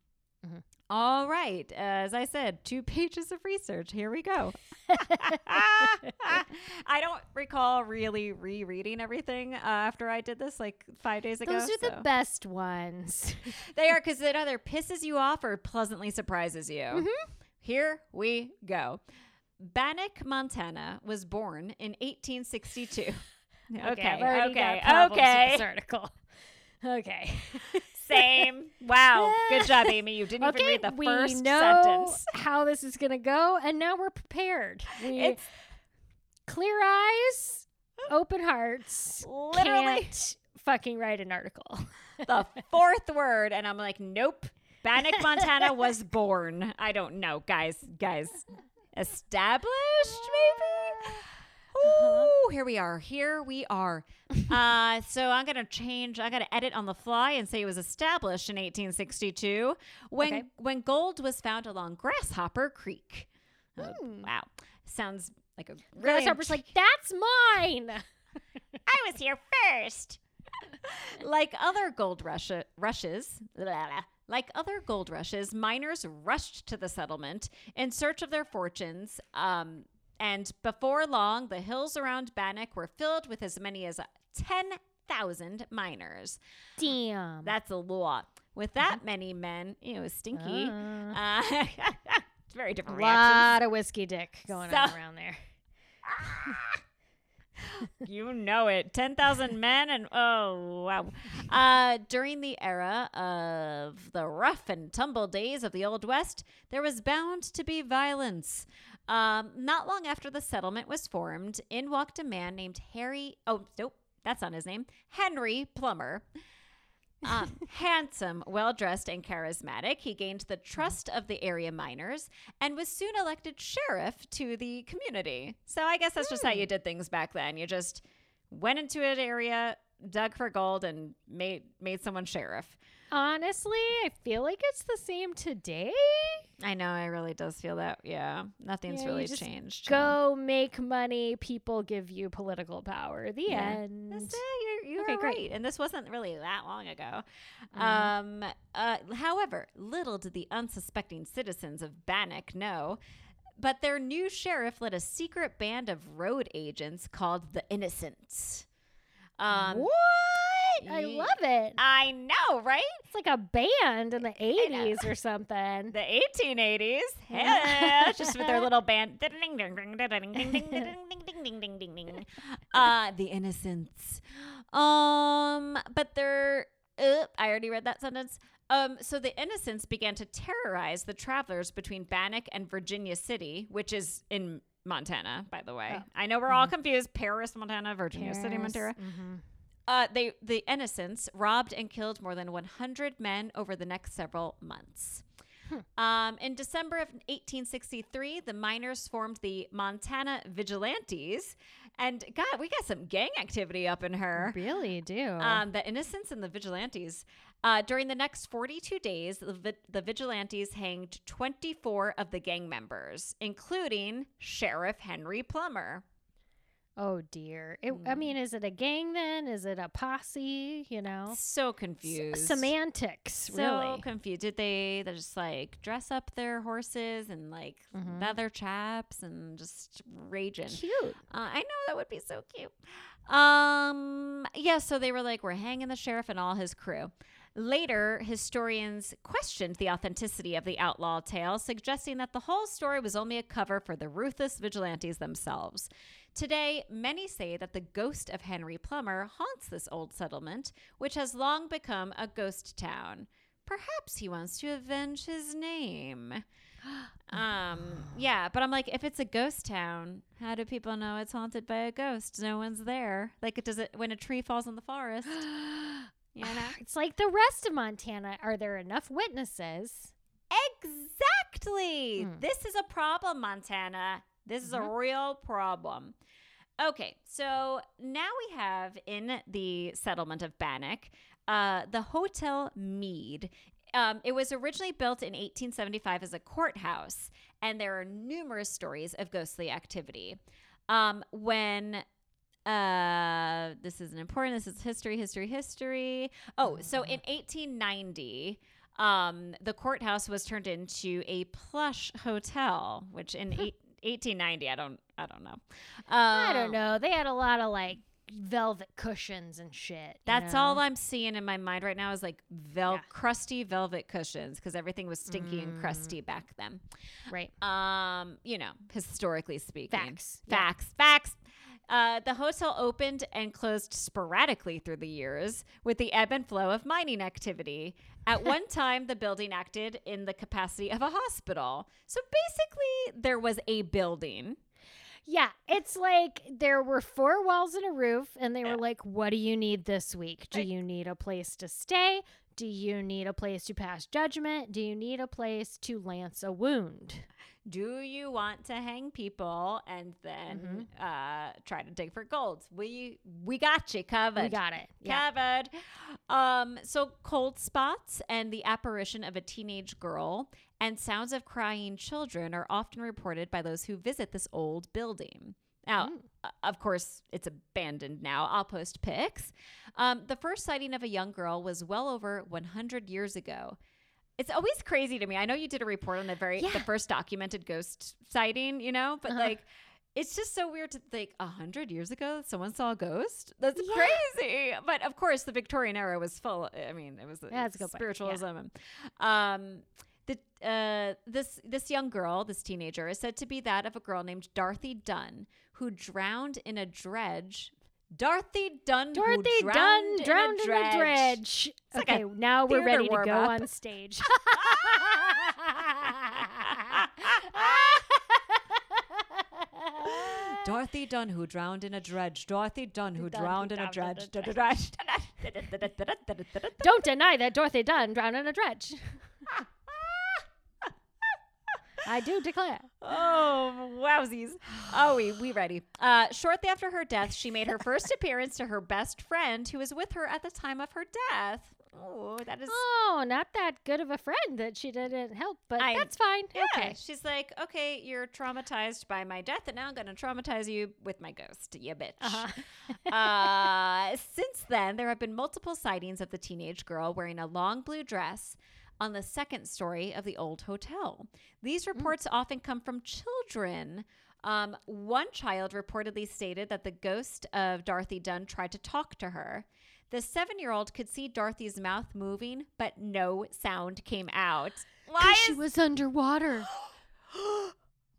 Mhm. All right, as I said, two pages of research. Here we go. I don't recall really rereading everything uh, after I did this like five days ago. Those are the best ones. They are because it either pisses you off or pleasantly surprises you. Mhm. Here we go. Bannack, Montana was born in 1862. Okay, okay, with okay. this article. Okay. Same. Wow. Good job, Amy. You didn't okay, even read the we first know sentence. how this is gonna go, and now we're prepared. We It's clear eyes, open hearts. literally Can't fucking write an article. the fourth word, and I'm like, nope. Bannack, Montana was born. I don't know, guys. Guys, established maybe. Ooh, here we are. Here we are. Uh, so I'm gonna change. I gotta edit on the fly and say it was established in 1862 when Okay. when gold was found along Grasshopper Creek. Oh, Hmm. wow, sounds like a really Grasshopper's like, that's mine. I was here first. like other gold rush- rushes, blah, blah. Like other gold rushes, miners rushed to the settlement in search of their fortunes. Um, and before long, the hills around Bannack were filled with as many as 10,000 miners. Damn. That's a lot. With that many men, you know, stinky. Uh, Uh, it's very a different reactions. lot of whiskey dick going on around there. you know it. 10,000 men and oh, wow. Uh, during the era of the rough and tumble days of the Old West, there was bound to be violence. Um, not long after the settlement was formed, in walked a man named Harry. Oh, nope, that's not his name. Henry Plummer. Um, handsome, well dressed, and charismatic, he gained the trust of the area miners and was soon elected sheriff to the community. So I guess that's just how you did things back then. You just went into an area, dug for gold, and made made someone sheriff. Honestly, I feel like it's the same today. I know, it really does feel that. Yeah, nothing's Yeah, really changed. Go make money. People give you political power. The Yeah. end. That's it. Okay, right. great. And this wasn't really that long ago. Mhm. Um, uh, however, little did the unsuspecting citizens of Bannack know, but their new sheriff led a secret band of road agents called the Innocents. Um, what? I love it. I know, right? It's like a band in the 80s or something. The 1880s. Yeah, just with their little band. Uh, the Innocents. Um, but they're. Uh, I already read that sentence. Um, so the Innocents began to terrorize the travelers between Bannack and Virginia City, which is in Montana, by the way. Oh. I know we're all confused. Paris, Montana, Virginia City, Paris. Montana. Mhm. Uh, they the innocents robbed and killed more than 100 men over the next several months. Um, in December of 1863, the miners formed the Montana Vigilantes, and God, we got some gang activity up in her. Really do. Um, the innocents and the vigilantes. Uh, during the next 42 days, the, vi- the vigilantes hanged 24 of the gang members, including Sheriff Henry Plummer. Oh dear. It, I Mm. mean, is it a gang then? Is it a posse? You know, So S- confused. semantics. so really. confused. Did they they just like dress up their horses and like Mhm. leather chaps and just raging? Cute. Uh, I know that would be so cute. Um, yeah, so they were like, we're hanging the sheriff and all his crew. Later, historians questioned the authenticity of the outlaw tale, suggesting that the whole story was only a cover for the ruthless vigilantes themselves. Today, many say that the ghost of Henry Plummer haunts this old settlement, which has long become a ghost town. Perhaps he wants to avenge his name. Um, yeah, but I'm like, if it's a ghost town, how do people know it's haunted by a ghost? No one's there. Like, it does it when a tree falls in the forest. You know? It's like the rest of Montana. Are there enough witnesses? Exactly. Hmm. This is a problem, Montana. This is a Mhm. real problem. Okay, so now we have in the settlement of Bannack uh, the Hotel Meade. Um, it was originally built in 1875 as a courthouse, and there are numerous stories of ghostly activity. Um, when uh, this isn't important. This is history, history, history. Oh, so in 1890, um, the courthouse was turned into a plush hotel, which in eight, 1890, I don't, I don't know. I Um, don't know. They had a lot of like velvet cushions and shit. That's know? all I'm seeing in my mind right now is like vel- Yeah. crusty velvet cushions because everything was stinky and Mm. crusty back then. right. Um, you know, historically speaking. Facts. Yeah. Facts. Uh, the hotel opened and closed sporadically through the years with the ebb and flow of mining activity. At one time, the building acted in the capacity of a hospital. So basically, there was a building. Yeah, it's like there were four walls and a roof, and they were like, "What do you need this week? Do you need a place to stay? Do you need a place to pass judgment? Do you need a place to lance a wound?" Do you want to hang people and then uh, try to dig for gold? We we got you covered. We got it. Covered. Um, so cold spots and the apparition of a teenage girl and sounds of crying children are often reported by those who visit this old building. Now, Mm. uh, of course, it's abandoned now. I'll post pics. Um, the first sighting of a young girl was well over 100 years ago. It's always crazy to me. I know you did a report on the very the first documented ghost sighting, you know, but Uh-huh. like it's just so weird to think a hundred years ago someone saw a ghost. That's Yeah. crazy. But of course, the Victorian era was full. I mean, it was Yeah, good. Yeah. spiritualism. Um, the uh, this this young girl, this teenager, is said to be that of a girl named Dorothy Dunn who drowned in a dredge. Dorothy Dunn. who Dorothy drowned Dunn in drowned a in a dredge. like okay, a now we're ready to go warm-up. on stage. Dorothy Dunn, who drowned in a dredge. Dorothy Dunn, who Dunn, drowned in a in dredge. a Dredge. Don't deny that Dorothy Dunn drowned in a dredge. I do declare. Oh, wowsies. Oh, we, we ready. Uh, shortly after her death, she made her first appearance to her best friend who was with her at the time of her death. Oh, that is. Oh, not that good of a friend that she didn't help, but I- that's fine. Yeah, Okay. she's like, okay, you're traumatized by my death, and now I'm going to traumatize you with my ghost, you bitch. Uh-huh. uh, since then, there have been multiple sightings of the teenage girl wearing a long blue dress on the second story of the old hotel. These reports often come from children. Um, one child reportedly stated that the ghost of Dorothy Dunn tried to talk to her. The seven year old could see Dorothy's mouth moving, but no sound came out. Why Is- she was underwater.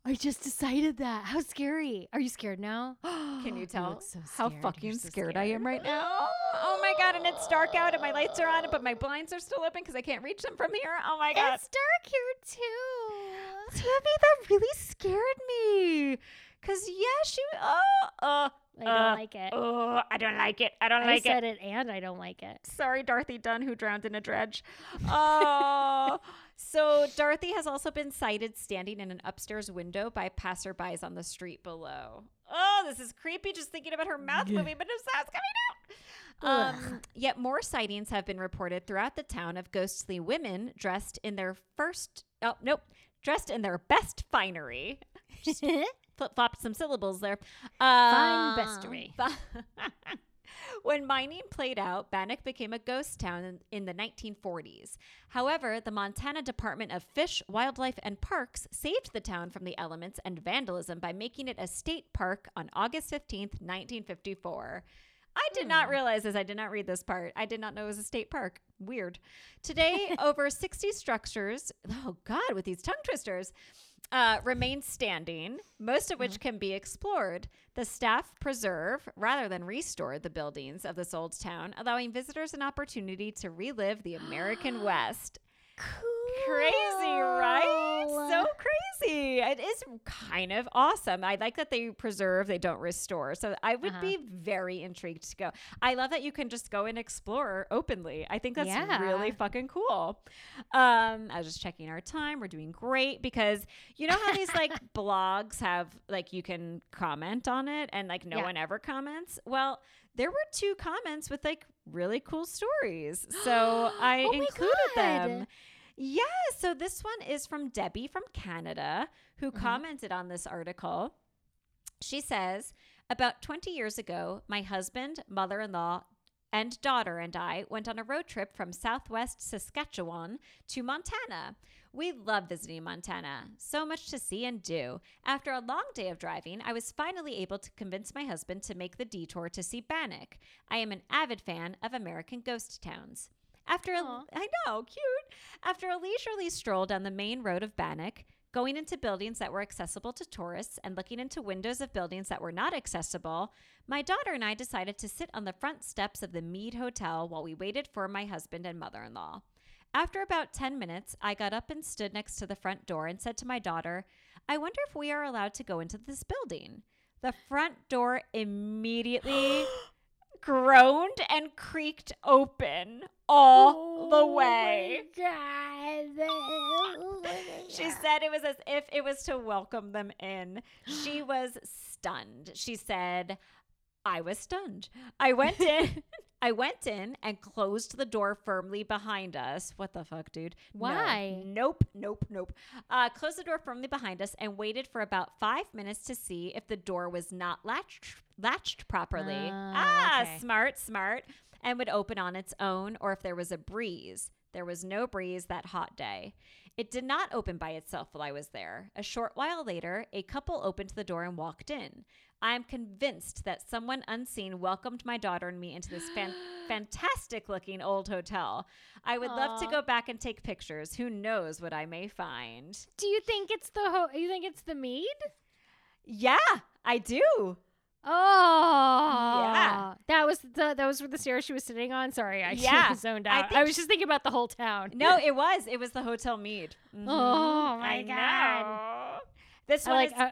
I just decided that. How scary. Are you scared now? Can you tell look so how fucking so scared, I am right now? My god, and it's dark out and my lights are on, but my blinds are still open because I can't reach them from here. Oh my god. It's dark here too. Tammy, that really scared me. Cause yeah, she oh uh I don't Uh, like it. oh I don't like it. I don't I like it. I said it. and I don't like it. Sorry, Dorothy Dunn, who drowned in a dredge. Oh, so Dorothy has also been sighted standing in an upstairs window by passerbys on the street below. Oh, this is creepy just thinking about her mouth moving, but no sound's coming out. Um, yet more sightings have been reported throughout the town of ghostly women dressed in their first, oh, nope, dressed in their best finery. Flip flopped some syllables there. Fine Um, bestery. when mining played out, Bannack became a ghost town in, in the 1940s. However, the Montana Department of Fish, Wildlife, and Parks saved the town from the elements and vandalism by making it a state park on August 15th, 1954. I did not realize this. I did not read this part. I did not know it was a state park. Weird. Today, over 60 structures, oh God, with these tongue twisters, uh, remain standing, most of which can be explored. The staff preserve rather than restore the buildings of this old town, allowing visitors an opportunity to relive the American West. Crazy, right? So crazy. It is kind of awesome. I like that they preserve, they don't restore. So I would Uh-huh. be very intrigued to go. I love that you can just go and explore openly. I think that's Yeah. really fucking cool. Um, I was just checking our time. We're doing great because you know how these like blogs have like you can comment on it and like no Yeah. one ever comments? Well, there were two comments with like really cool stories. So I Oh included them. Yeah, so this one is from Debbie from Canada who Mhm. commented on this article. She says, About 20 years ago, my husband, mother in law, and daughter and I went on a road trip from southwest Saskatchewan to Montana. We love visiting Montana. So much to see and do. After a long day of driving, I was finally able to convince my husband to make the detour to see Bannack. I am an avid fan of American ghost towns. After a, Aw. I know, cute. After a leisurely stroll down the main road of Bannack, going into buildings that were accessible to tourists and looking into windows of buildings that were not accessible, my daughter and I decided to sit on the front steps of the Meade Hotel while we waited for my husband and mother in law. After about 10 minutes, I got up and stood next to the front door and said to my daughter, I wonder if we are allowed to go into this building. The front door immediately groaned and creaked open all the way. She said it was as if it was to welcome them in. She was stunned. She said, I was stunned. I went in. I went in and closed the door firmly behind us. What the fuck, dude? No. Why? Nope, nope, nope. Uh, closed the door firmly behind us and waited for about five minutes to see if the door was not latched latched properly. Ah, ah, okay. smart, smart. And would open on its own, or if there was a breeze. There was no breeze that hot day. It did not open by itself while I was there. A short while later, a couple opened the door and walked in. I am convinced that someone unseen welcomed my daughter and me into this fan- fantastic looking old hotel. I would love to go back and take pictures. Who knows what I may find? Do you think it's the ho- you think it's the mead? Yeah, I do. Oh, yeah. That was the that was the stairs she was sitting on. Sorry, I Yeah, zoned out. I, think was just thinking about the whole town. No, it was. It was the Hotel Meade. Mhm. Oh, my I God. know. This one like. is. uh,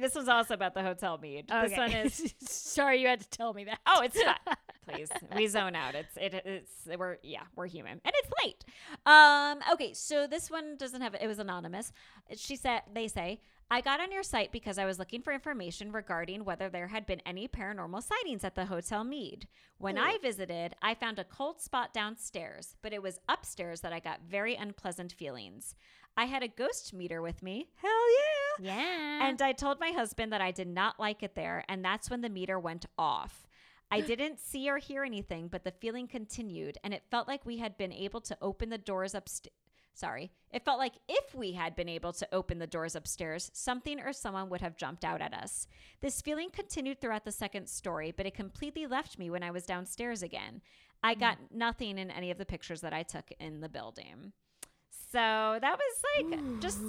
this was also about the Hotel Meade. This one is. Sorry, you had to tell me that. Oh, it's not. Please, we zone out. It's it, it's we're yeah we're human and it's late. Um. Okay, so this one doesn't have it was anonymous. She said they say I got on your site because I was looking for information regarding whether there had been any paranormal sightings at the Hotel Meade. When I hmm. visited, I found a cold spot downstairs, but it was upstairs that I got very unpleasant feelings. I had a ghost meter with me. Hell yeah. Yeah. And I told my husband that I did not like it there, and that's when the meter went off. I didn't see or hear anything, but the feeling continued, and it felt like we had been able to open the doors upstairs. Sorry. It felt like if we had been able to open the doors upstairs, something or someone would have jumped out at us. This feeling continued throughout the second story, but it completely left me when I was downstairs again. I hmm. got nothing in any of the pictures that I took in the building. So that was like just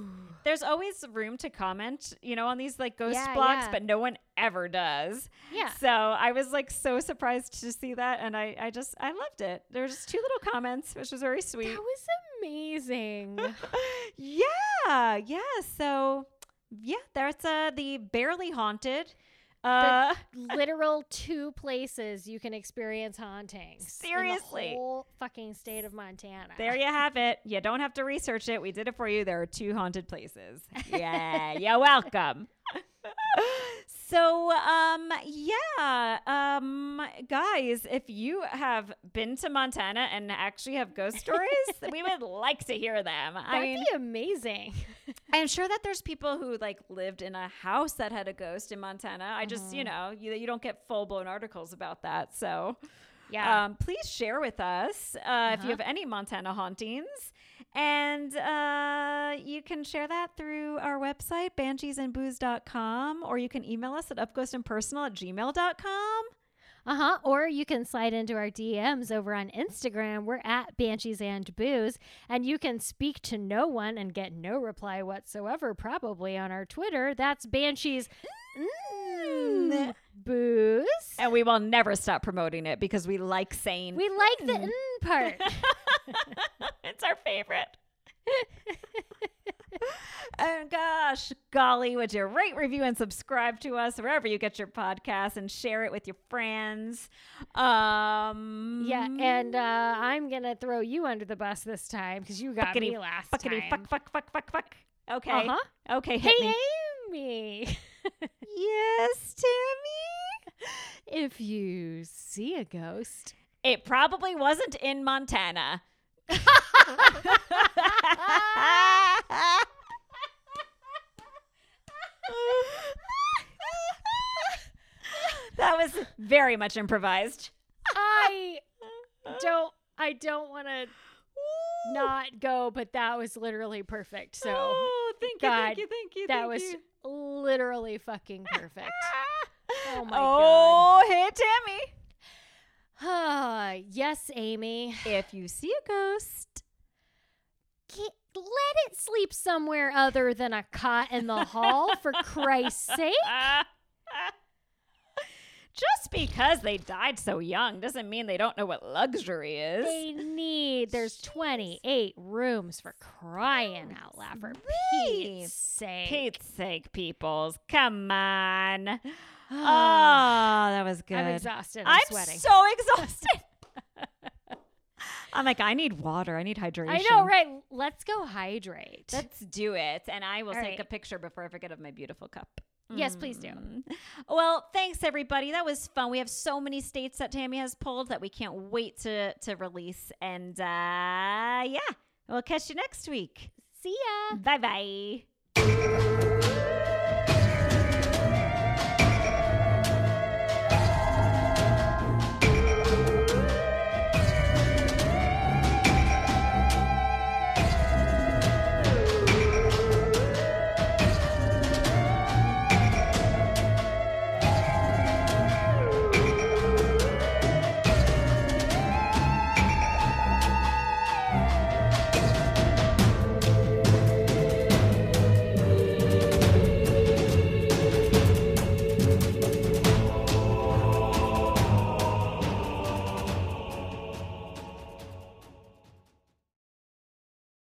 there's always room to comment, you know, on these like ghost Yeah, blogs, yeah. but no one ever does. yeah. So I was like so surprised to see that, and I I just I loved it. There were just two little comments, which was very sweet. That was amazing. yeah, yeah. So yeah, that's uh, the barely haunted. Uh, Literal two places you can experience hauntings. in Seriously. the whole fucking state of Montana. there you have it. You don't have to research it. We did it for you. There are two haunted places. Yeah, you're welcome. So, um, yeah, um, guys, if you have been to Montana and actually have ghost stories, we would like to hear them. That'd mean, be amazing. I'm sure that there's people who like lived in a house that had a ghost in Montana. I just, you Mhm. know, you, you don't get full blown articles about that. So, Yeah. um, please share with us uh, if you Uh-huh. have any Montana hauntings. And uh, you can share that through our website, bansheesandbooze.com, or you can email us at upghostandpersonal at gmail.com. Uh huh. Or you can slide into our DMs over on Instagram. We're at Banshees and Booze. And you can speak to no one and get no reply whatsoever, probably on our Twitter. That's Banshees mm, Booze. And we will never stop promoting it because we like saying We like the mm part. it's our favorite. and gosh, golly, would you rate, review, and subscribe to us wherever you get your podcast and share it with your friends? Um, yeah. And uh, I'm going to throw you under the bus this time because you got Fuckity, me last fuckity, time. fuck, fuck, fuck, fuck, fuck. Okay, Uh-huh. okay, hit Hey, me. Amy. Yes, Tammy. if you see a ghost, It probably wasn't in Montana. that was very much improvised. I don't I don't want to not go, but that was literally perfect. So oh, thank you, God, thank you, thank you. that thank was you. Literally fucking perfect. Oh my oh, hey Tammy. Ah, yes, Amy. If you see a ghost, Get, let it sleep somewhere other than a cot in the hall, for Christ's sake. just because they died so young doesn't mean they don't know what luxury is. They need. There's 28 rooms for crying out loud. For Right. Pete's sake. Pete's sake, peoples. Come on. Oh, that was good. I'm exhausted. I'm, I'm sweating. so exhausted. I'm like, I need water. I need hydration. I know, right? Let's go hydrate. Let's do it. And I will All take a picture before I forget of my beautiful cup. Yes, please do. Mm. Well, thanks everybody. That was fun. We have so many states that Tammy has pulled that we can't wait to to release. And uh yeah, we'll catch you next week. See ya. Bye bye.